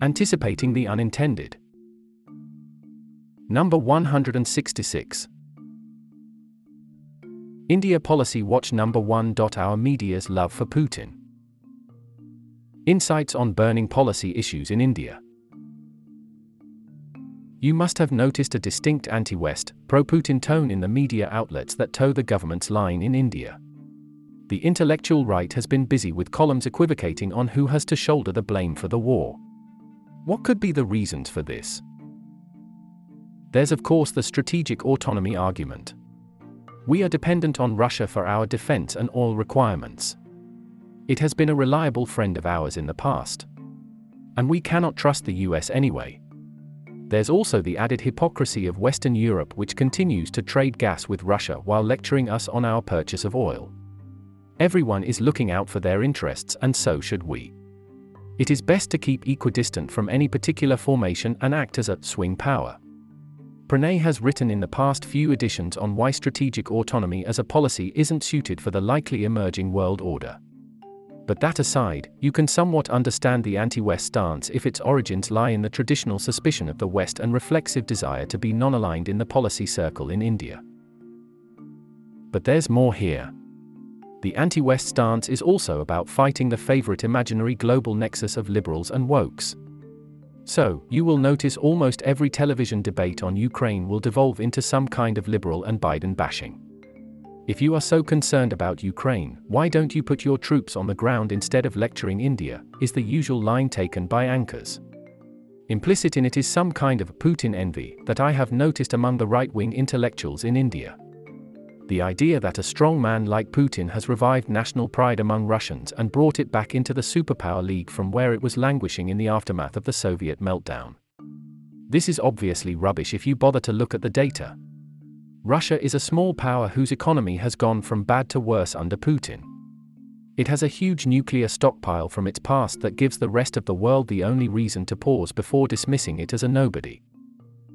Anticipating the unintended. Number 166. India Policy Watch Number 1. Our media's love for Putin. Insights on burning policy issues in India. You must have noticed a distinct anti West, pro Putin tone in the media outlets that toe the government's line in India. The intellectual right has been busy with columns equivocating on who has to shoulder the blame for the war. What could be the reasons for this? There's, of course, the strategic autonomy argument. We are dependent on Russia for our defense and oil requirements. It has been a reliable friend of ours in the past. And we cannot trust the US anyway. There's also the added hypocrisy of Western Europe, which continues to trade gas with Russia while lecturing us on our purchase of oil. Everyone is looking out for their interests, and so should we. It is best to keep equidistant from any particular formation and act as a swing power. Pranay has written in the past few editions on why strategic autonomy as a policy isn't suited for the likely emerging world order. But that aside, you can somewhat understand the anti West stance if its origins lie in the traditional suspicion of the West and reflexive desire to be non aligned in the policy circle in India. But there's more here. The anti West stance is also about fighting the favorite imaginary global nexus of liberals and wokes. So, you will notice almost every television debate on Ukraine will devolve into some kind of liberal and Biden bashing. If you are so concerned about Ukraine, why don't you put your troops on the ground instead of lecturing India? is the usual line taken by anchors. Implicit in it is some kind of Putin envy that I have noticed among the right wing intellectuals in India. The idea that a strong man like Putin has revived national pride among Russians and brought it back into the superpower league from where it was languishing in the aftermath of the Soviet meltdown. This is obviously rubbish if you bother to look at the data. Russia is a small power whose economy has gone from bad to worse under Putin. It has a huge nuclear stockpile from its past that gives the rest of the world the only reason to pause before dismissing it as a nobody.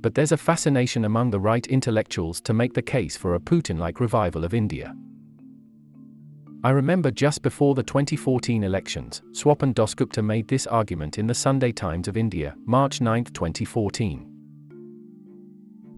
But there's a fascination among the right intellectuals to make the case for a Putin like revival of India. I remember just before the 2014 elections, Swapan Dasgupta made this argument in the Sunday Times of India, March 9, 2014.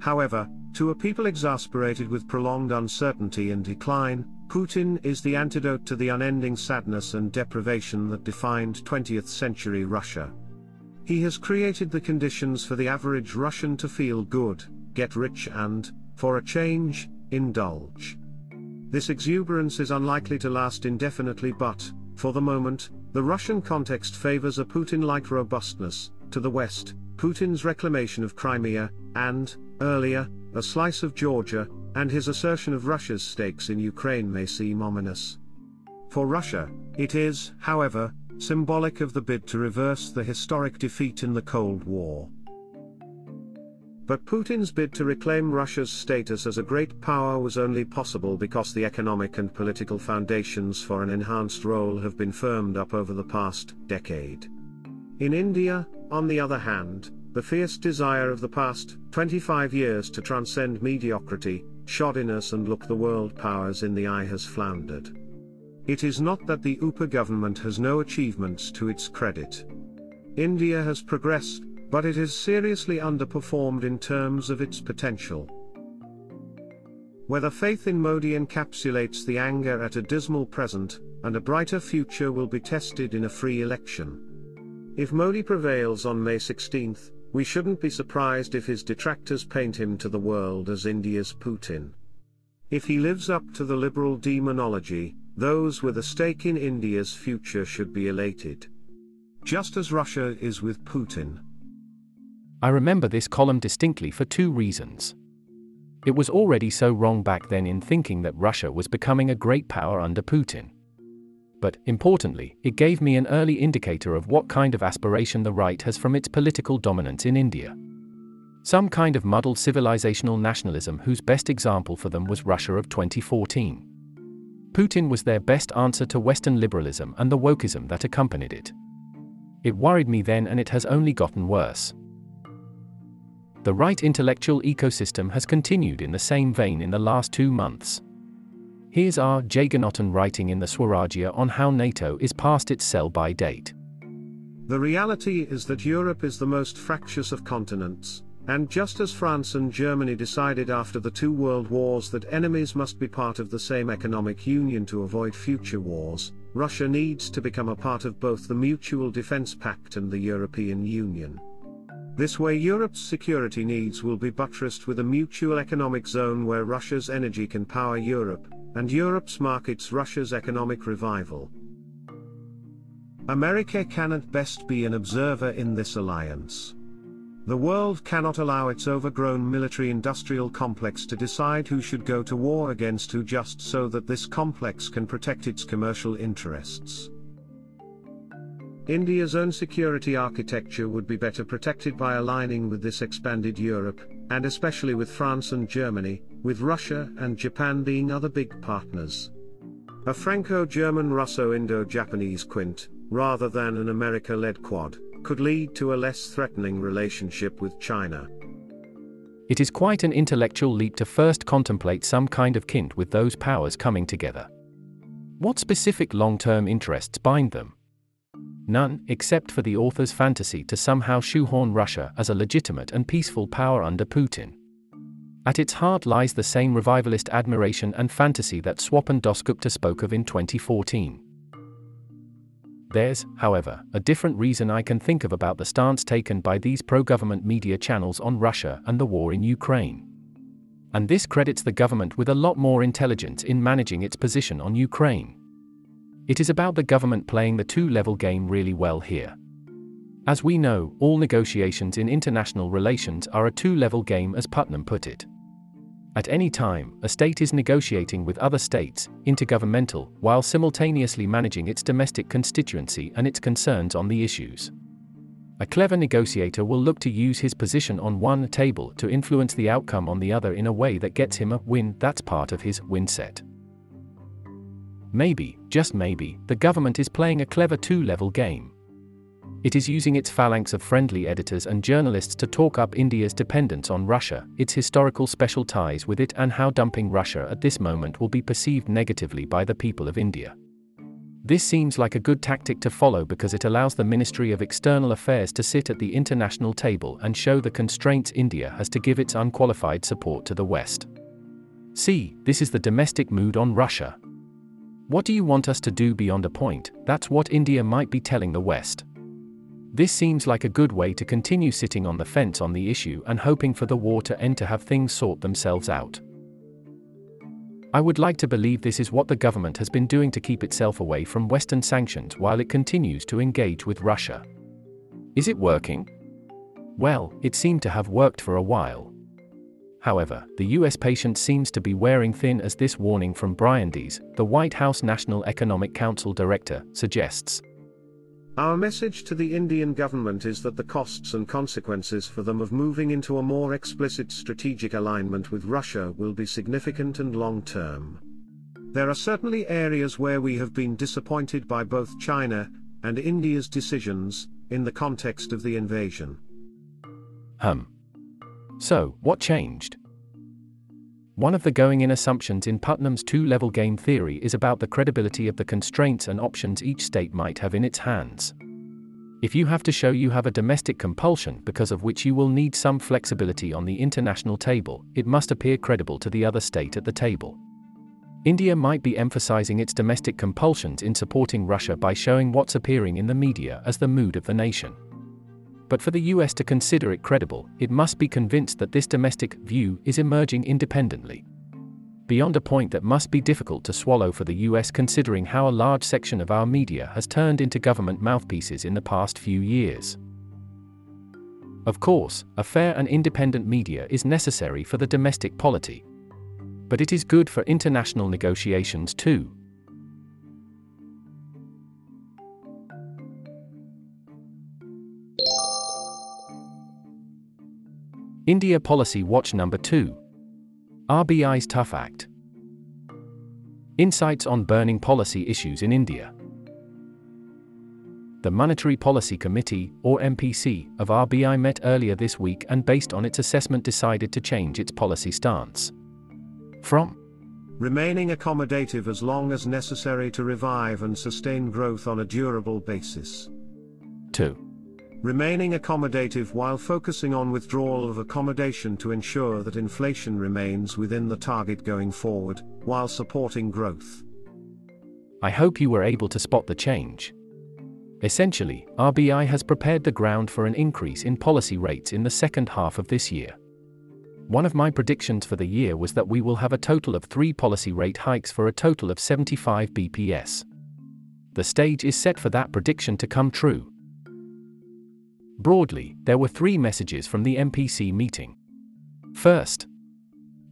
However, to a people exasperated with prolonged uncertainty and decline, Putin is the antidote to the unending sadness and deprivation that defined 20th century Russia. He has created the conditions for the average Russian to feel good, get rich and, for a change, indulge. This exuberance is unlikely to last indefinitely but, for the moment, the Russian context favors a Putin-like robustness, to the west, Putin's reclamation of Crimea, and, earlier, a slice of Georgia, and his assertion of Russia's stakes in Ukraine may seem ominous. For Russia, it is, however, symbolic of the bid to reverse the historic defeat in the Cold War. But Putin's bid to reclaim Russia's status as a great power was only possible because the economic and political foundations for an enhanced role have been firmed up over the past decade. In India, on the other hand, the fierce desire of the past 25 years to transcend mediocrity, shoddiness and look the world powers in the eye has floundered. It is not that the UPA government has no achievements to its credit. India has progressed, but it has seriously underperformed in terms of its potential. Whether faith in Modi encapsulates the anger at a dismal present, and a brighter future will be tested in a free election. If Modi prevails on May 16, we shouldn't be surprised if his detractors paint him to the world as India's Putin. If he lives up to the liberal demonology, those with a stake in India's future should be elated. Just as Russia is with Putin. I remember this column distinctly for two reasons. It was already so wrong back then in thinking that Russia was becoming a great power under Putin but, importantly, it gave me an early indicator of what kind of aspiration the right has from its political dominance in India. Some kind of muddled civilizational nationalism whose best example for them was Russia of 2014. Putin was their best answer to Western liberalism and the wokeism that accompanied it. It worried me then and it has only gotten worse. The right intellectual ecosystem has continued in the same vein in the last two months. Here's R. Jagannathan writing in the Swarajya on how NATO is past its sell by date. The reality is that Europe is the most fractious of continents, and just as France and Germany decided after the two world wars that enemies must be part of the same economic union to avoid future wars, Russia needs to become a part of both the Mutual Defense Pact and the European Union. This way Europe's security needs will be buttressed with a mutual economic zone where Russia's energy can power Europe, and Europe's markets Russia's economic revival. America can at best be an observer in this alliance. The world cannot allow its overgrown military-industrial complex to decide who should go to war against who just so that this complex can protect its commercial interests. India's own security architecture would be better protected by aligning with this expanded Europe, and especially with France and Germany, with Russia and Japan being other big partners. A Franco-German Russo-Indo-Japanese quint, rather than an America-led quad could lead to a less threatening relationship with China. It is quite an intellectual leap to first contemplate some kind of quint with those powers coming together. What specific long term interests bind them? None, except for the author's fantasy to somehow shoehorn Russia as a legitimate and peaceful power under Putin. At its heart lies the same revivalist admiration and fantasy that Swapan Dasgupta spoke of in 2014. There's, however, a different reason I can think of about the stance taken by these pro government media channels on Russia and the war in Ukraine. And this credits the government with a lot more intelligence in managing its position on Ukraine. It is about the government playing the two level game really well here. As we know, all negotiations in international relations are a two level game, as Putnam put it. At any time, a state is negotiating with other states, intergovernmental, while simultaneously managing its domestic constituency and its concerns on the issues. A clever negotiator will look to use his position on one table to influence the outcome on the other in a way that gets him a win, that's part of his win set. Maybe, just maybe, the government is playing a clever two level game. It is using its phalanx of friendly editors and journalists to talk up India's dependence on Russia, its historical special ties with it, and how dumping Russia at this moment will be perceived negatively by the people of India. This seems like a good tactic to follow because it allows the Ministry of External Affairs to sit at the international table and show the constraints India has to give its unqualified support to the West. See, this is the domestic mood on Russia. What do you want us to do beyond a point? That's what India might be telling the West. This seems like a good way to continue sitting on the fence on the issue and hoping for the war to end to have things sort themselves out. I would like to believe this is what the government has been doing to keep itself away from Western sanctions while it continues to engage with Russia. Is it working? Well, it seemed to have worked for a while. However, the US patient seems to be wearing thin as this warning from Brian Deese, the White House National Economic Council director, suggests. Our message to the Indian government is that the costs and consequences for them of moving into a more explicit strategic alignment with Russia will be significant and long term. There are certainly areas where we have been disappointed by both China and India's decisions, in the context of the invasion. Hum. So, what changed? One of the going in assumptions in Putnam's two level game theory is about the credibility of the constraints and options each state might have in its hands. If you have to show you have a domestic compulsion because of which you will need some flexibility on the international table, it must appear credible to the other state at the table. India might be emphasizing its domestic compulsions in supporting Russia by showing what's appearing in the media as the mood of the nation. But for the US to consider it credible, it must be convinced that this domestic view is emerging independently. Beyond a point that must be difficult to swallow for the US considering how a large section of our media has turned into government mouthpieces in the past few years. Of course, a fair and independent media is necessary for the domestic polity. But it is good for international negotiations too. India Policy Watch Number 2 RBI's Tough Act Insights on burning policy issues in India. The Monetary Policy Committee, or MPC, of RBI met earlier this week and, based on its assessment, decided to change its policy stance. From remaining accommodative as long as necessary to revive and sustain growth on a durable basis. to remaining accommodative while focusing on withdrawal of accommodation to ensure that inflation remains within the target going forward, while supporting growth. I hope you were able to spot the change. Essentially, RBI has prepared the ground for an increase in policy rates in the second half of this year. One of my predictions for the year was that we will have a total of three policy rate hikes for a total of 75 BPS. The stage is set for that prediction to come true. Broadly, there were three messages from the MPC meeting. First,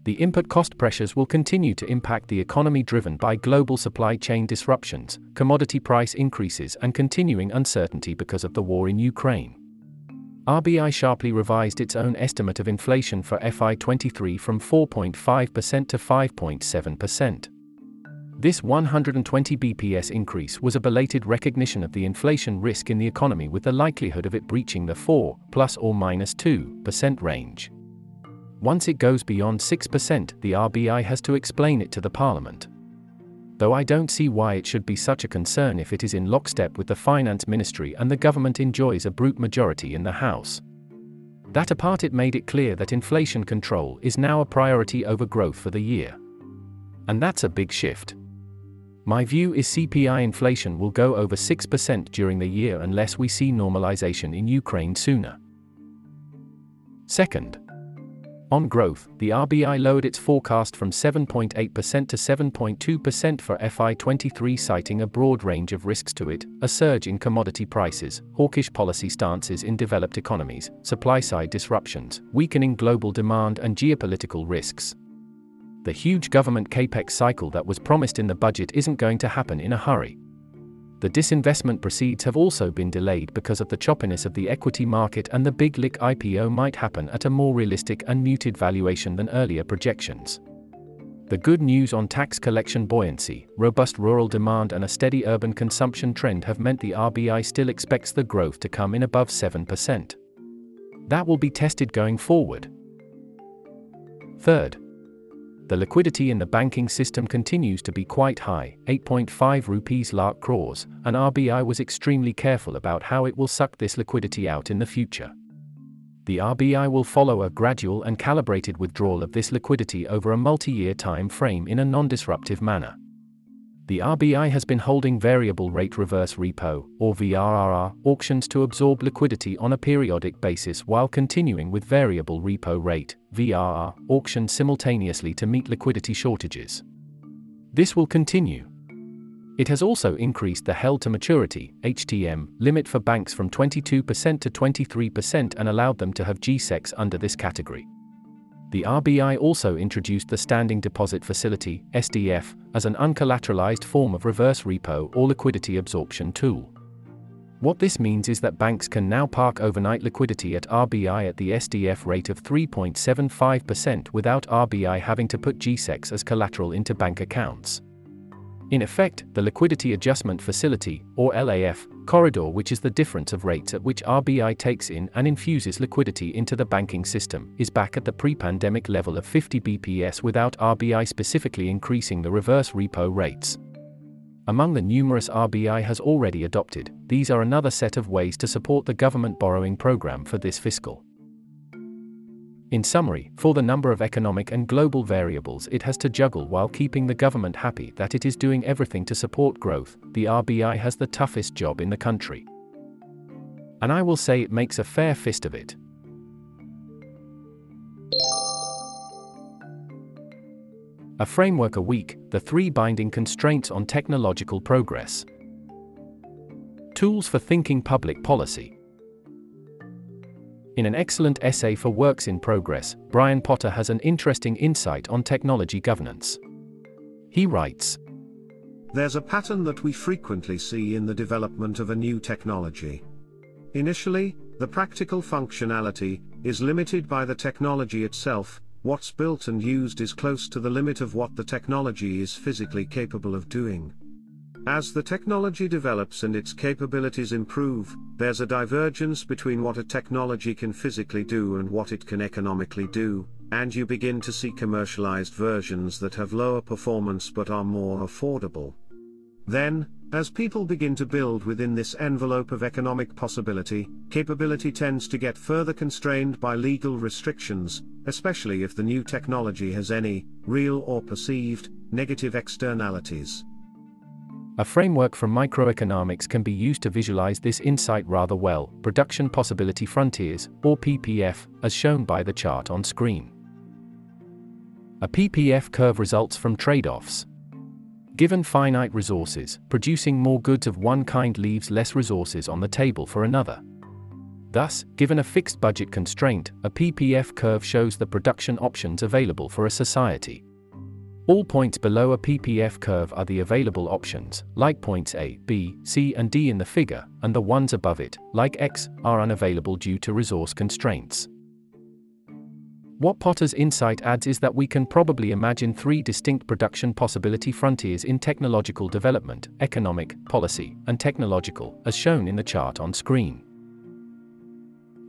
the input cost pressures will continue to impact the economy driven by global supply chain disruptions, commodity price increases, and continuing uncertainty because of the war in Ukraine. RBI sharply revised its own estimate of inflation for FY23 from 4.5% to 5.7%. This 120 BPS increase was a belated recognition of the inflation risk in the economy with the likelihood of it breaching the 4 plus or minus 2% range. Once it goes beyond 6%, the RBI has to explain it to the Parliament. Though I don't see why it should be such a concern if it is in lockstep with the Finance Ministry and the government enjoys a brute majority in the House. That apart, it made it clear that inflation control is now a priority over growth for the year. And that's a big shift. My view is CPI inflation will go over 6% during the year unless we see normalization in Ukraine sooner. Second, on growth, the RBI lowered its forecast from 7.8% to 7.2% for FY23, citing a broad range of risks to it a surge in commodity prices, hawkish policy stances in developed economies, supply side disruptions, weakening global demand, and geopolitical risks the huge government capex cycle that was promised in the budget isn't going to happen in a hurry. The disinvestment proceeds have also been delayed because of the choppiness of the equity market, and the big LIC IPO might happen at a more realistic and muted valuation than earlier projections. The good news on tax collection buoyancy, robust rural demand, and a steady urban consumption trend have meant the RBI still expects the growth to come in above 7%. That will be tested going forward. Third, the liquidity in the banking system continues to be quite high 8.5 rupees lakh crores, and RBI was extremely careful about how it will suck this liquidity out in the future. The RBI will follow a gradual and calibrated withdrawal of this liquidity over a multi year time frame in a non disruptive manner the RBI has been holding variable rate reverse repo, or VRRR, auctions to absorb liquidity on a periodic basis while continuing with variable repo rate, VRR, auctions simultaneously to meet liquidity shortages. This will continue. It has also increased the held to maturity HTM limit for banks from 22% to 23% and allowed them to have GSECs under this category. The RBI also introduced the Standing Deposit Facility (SDF) as an uncollateralized form of reverse repo or liquidity absorption tool. What this means is that banks can now park overnight liquidity at RBI at the SDF rate of 3.75% without RBI having to put GSECs as collateral into bank accounts. In effect, the Liquidity Adjustment Facility, or LAF, corridor which is the difference of rates at which RBI takes in and infuses liquidity into the banking system, is back at the pre-pandemic level of 50 bps without RBI specifically increasing the reverse repo rates. Among the numerous RBI has already adopted, these are another set of ways to support the government borrowing program for this fiscal. In summary, for the number of economic and global variables it has to juggle while keeping the government happy that it is doing everything to support growth, the RBI has the toughest job in the country. And I will say it makes a fair fist of it. A framework a week, the three binding constraints on technological progress. Tools for thinking public policy. In an excellent essay for Works in Progress, Brian Potter has an interesting insight on technology governance. He writes There's a pattern that we frequently see in the development of a new technology. Initially, the practical functionality is limited by the technology itself, what's built and used is close to the limit of what the technology is physically capable of doing. As the technology develops and its capabilities improve, there's a divergence between what a technology can physically do and what it can economically do, and you begin to see commercialized versions that have lower performance but are more affordable. Then, as people begin to build within this envelope of economic possibility, capability tends to get further constrained by legal restrictions, especially if the new technology has any, real or perceived, negative externalities. A framework from microeconomics can be used to visualize this insight rather well Production Possibility Frontiers, or PPF, as shown by the chart on screen. A PPF curve results from trade offs. Given finite resources, producing more goods of one kind leaves less resources on the table for another. Thus, given a fixed budget constraint, a PPF curve shows the production options available for a society. All points below a PPF curve are the available options, like points A, B, C and D in the figure, and the ones above it, like X, are unavailable due to resource constraints. What Potter's insight adds is that we can probably imagine three distinct production possibility frontiers in technological development, economic, policy, and technological, as shown in the chart on screen.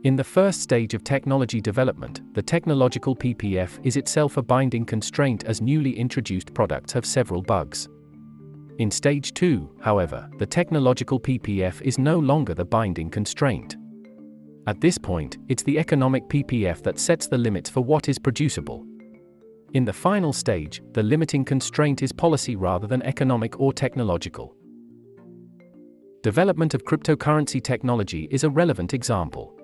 In the first stage of technology development, the technological PPF is itself a binding constraint as newly introduced products have several bugs. In stage 2, however, the technological PPF is no longer the binding constraint. At this point, it's the economic PPF that sets the limits for what is producible. In the final stage, the limiting constraint is policy rather than economic or technological. Development of cryptocurrency technology is a relevant example.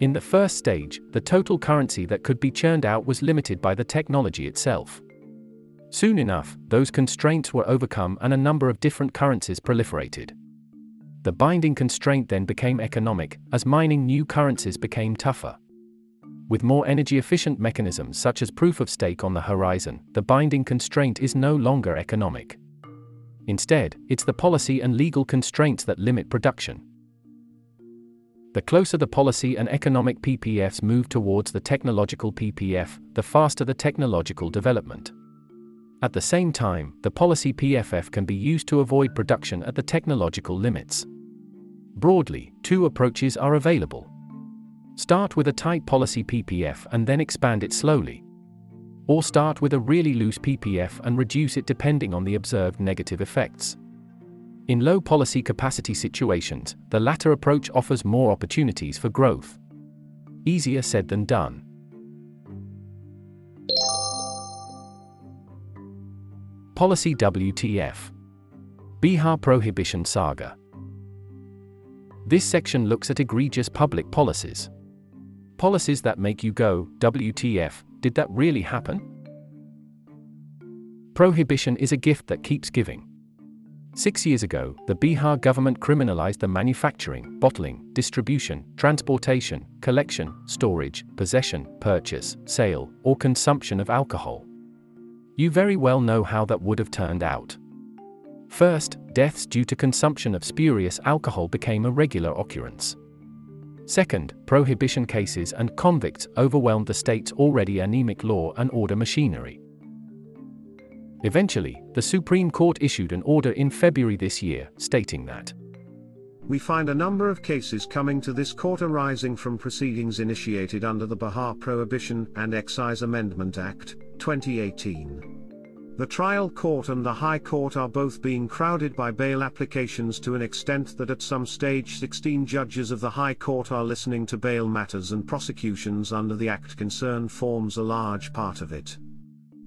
In the first stage, the total currency that could be churned out was limited by the technology itself. Soon enough, those constraints were overcome and a number of different currencies proliferated. The binding constraint then became economic, as mining new currencies became tougher. With more energy efficient mechanisms such as proof of stake on the horizon, the binding constraint is no longer economic. Instead, it's the policy and legal constraints that limit production. The closer the policy and economic PPFs move towards the technological PPF, the faster the technological development. At the same time, the policy PFF can be used to avoid production at the technological limits. Broadly, two approaches are available. Start with a tight policy PPF and then expand it slowly. Or start with a really loose PPF and reduce it depending on the observed negative effects. In low policy capacity situations, the latter approach offers more opportunities for growth. Easier said than done. Policy WTF Bihar Prohibition Saga This section looks at egregious public policies. Policies that make you go, WTF, did that really happen? Prohibition is a gift that keeps giving. Six years ago, the Bihar government criminalized the manufacturing, bottling, distribution, transportation, collection, storage, possession, purchase, sale, or consumption of alcohol. You very well know how that would have turned out. First, deaths due to consumption of spurious alcohol became a regular occurrence. Second, prohibition cases and convicts overwhelmed the state's already anemic law and order machinery. Eventually, the Supreme Court issued an order in February this year, stating that we find a number of cases coming to this court arising from proceedings initiated under the Bihar Prohibition and Excise Amendment Act, 2018. The trial court and the High Court are both being crowded by bail applications to an extent that at some stage 16 judges of the High Court are listening to bail matters and prosecutions under the Act concern forms a large part of it.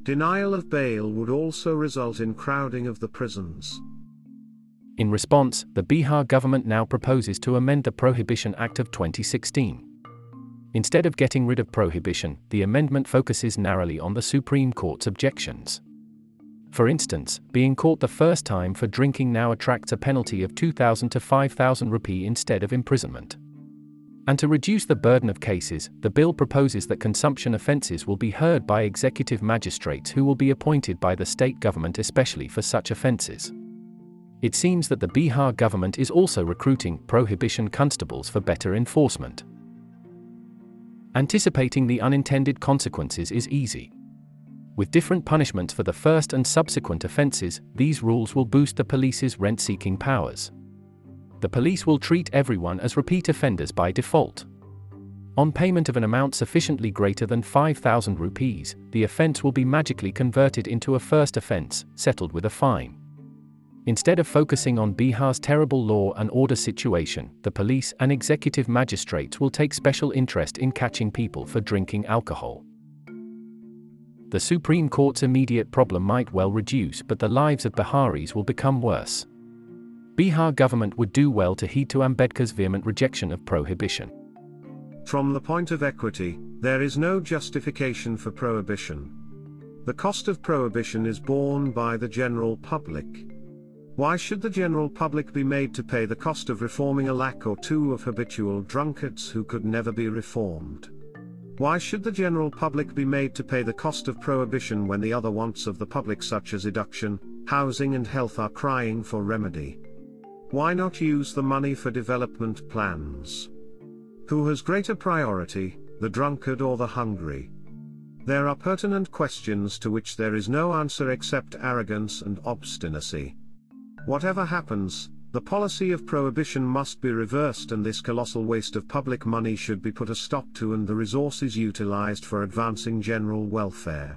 Denial of bail would also result in crowding of the prisons. In response, the Bihar government now proposes to amend the Prohibition Act of 2016. Instead of getting rid of prohibition, the amendment focuses narrowly on the Supreme Court's objections. For instance, being caught the first time for drinking now attracts a penalty of 2,000 to 5,000 rupee instead of imprisonment. And to reduce the burden of cases, the bill proposes that consumption offences will be heard by executive magistrates who will be appointed by the state government especially for such offences. It seems that the Bihar government is also recruiting prohibition constables for better enforcement. Anticipating the unintended consequences is easy. With different punishments for the first and subsequent offences, these rules will boost the police's rent seeking powers the police will treat everyone as repeat offenders by default. On payment of an amount sufficiently greater than 5,000 rupees, the offence will be magically converted into a first offence, settled with a fine. Instead of focusing on Bihar's terrible law and order situation, the police and executive magistrates will take special interest in catching people for drinking alcohol. The Supreme Court's immediate problem might well reduce, but the lives of Biharis will become worse. Bihar government would do well to heed to Ambedkar's vehement rejection of prohibition. From the point of equity, there is no justification for prohibition. The cost of prohibition is borne by the general public. Why should the general public be made to pay the cost of reforming a lakh or two of habitual drunkards who could never be reformed? Why should the general public be made to pay the cost of prohibition when the other wants of the public such as education, housing and health are crying for remedy? Why not use the money for development plans? Who has greater priority, the drunkard or the hungry? There are pertinent questions to which there is no answer except arrogance and obstinacy. Whatever happens, the policy of prohibition must be reversed and this colossal waste of public money should be put a stop to and the resources utilized for advancing general welfare.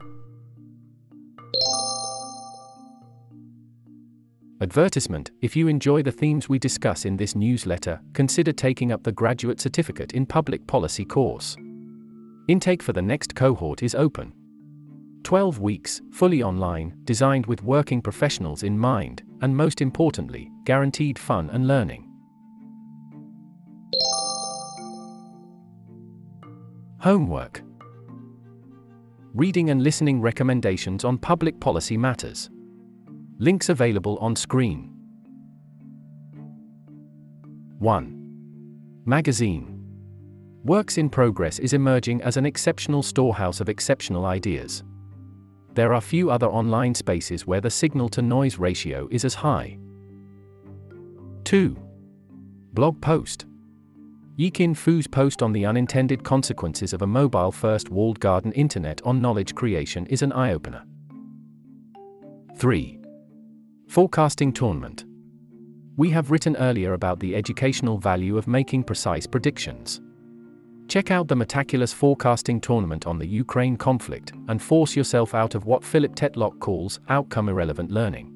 Advertisement If you enjoy the themes we discuss in this newsletter, consider taking up the Graduate Certificate in Public Policy course. Intake for the next cohort is open. 12 weeks, fully online, designed with working professionals in mind, and most importantly, guaranteed fun and learning. Homework Reading and listening recommendations on public policy matters. Links available on screen. 1. Magazine Works in Progress is emerging as an exceptional storehouse of exceptional ideas there are few other online spaces where the signal to noise ratio is as high. 2. Blog post. Yiqin Fu's post on the unintended consequences of a mobile first walled garden internet on knowledge creation is an eye opener. 3. Forecasting Tournament. We have written earlier about the educational value of making precise predictions. Check out the Metaculus Forecasting Tournament on the Ukraine conflict and force yourself out of what Philip Tetlock calls outcome irrelevant learning.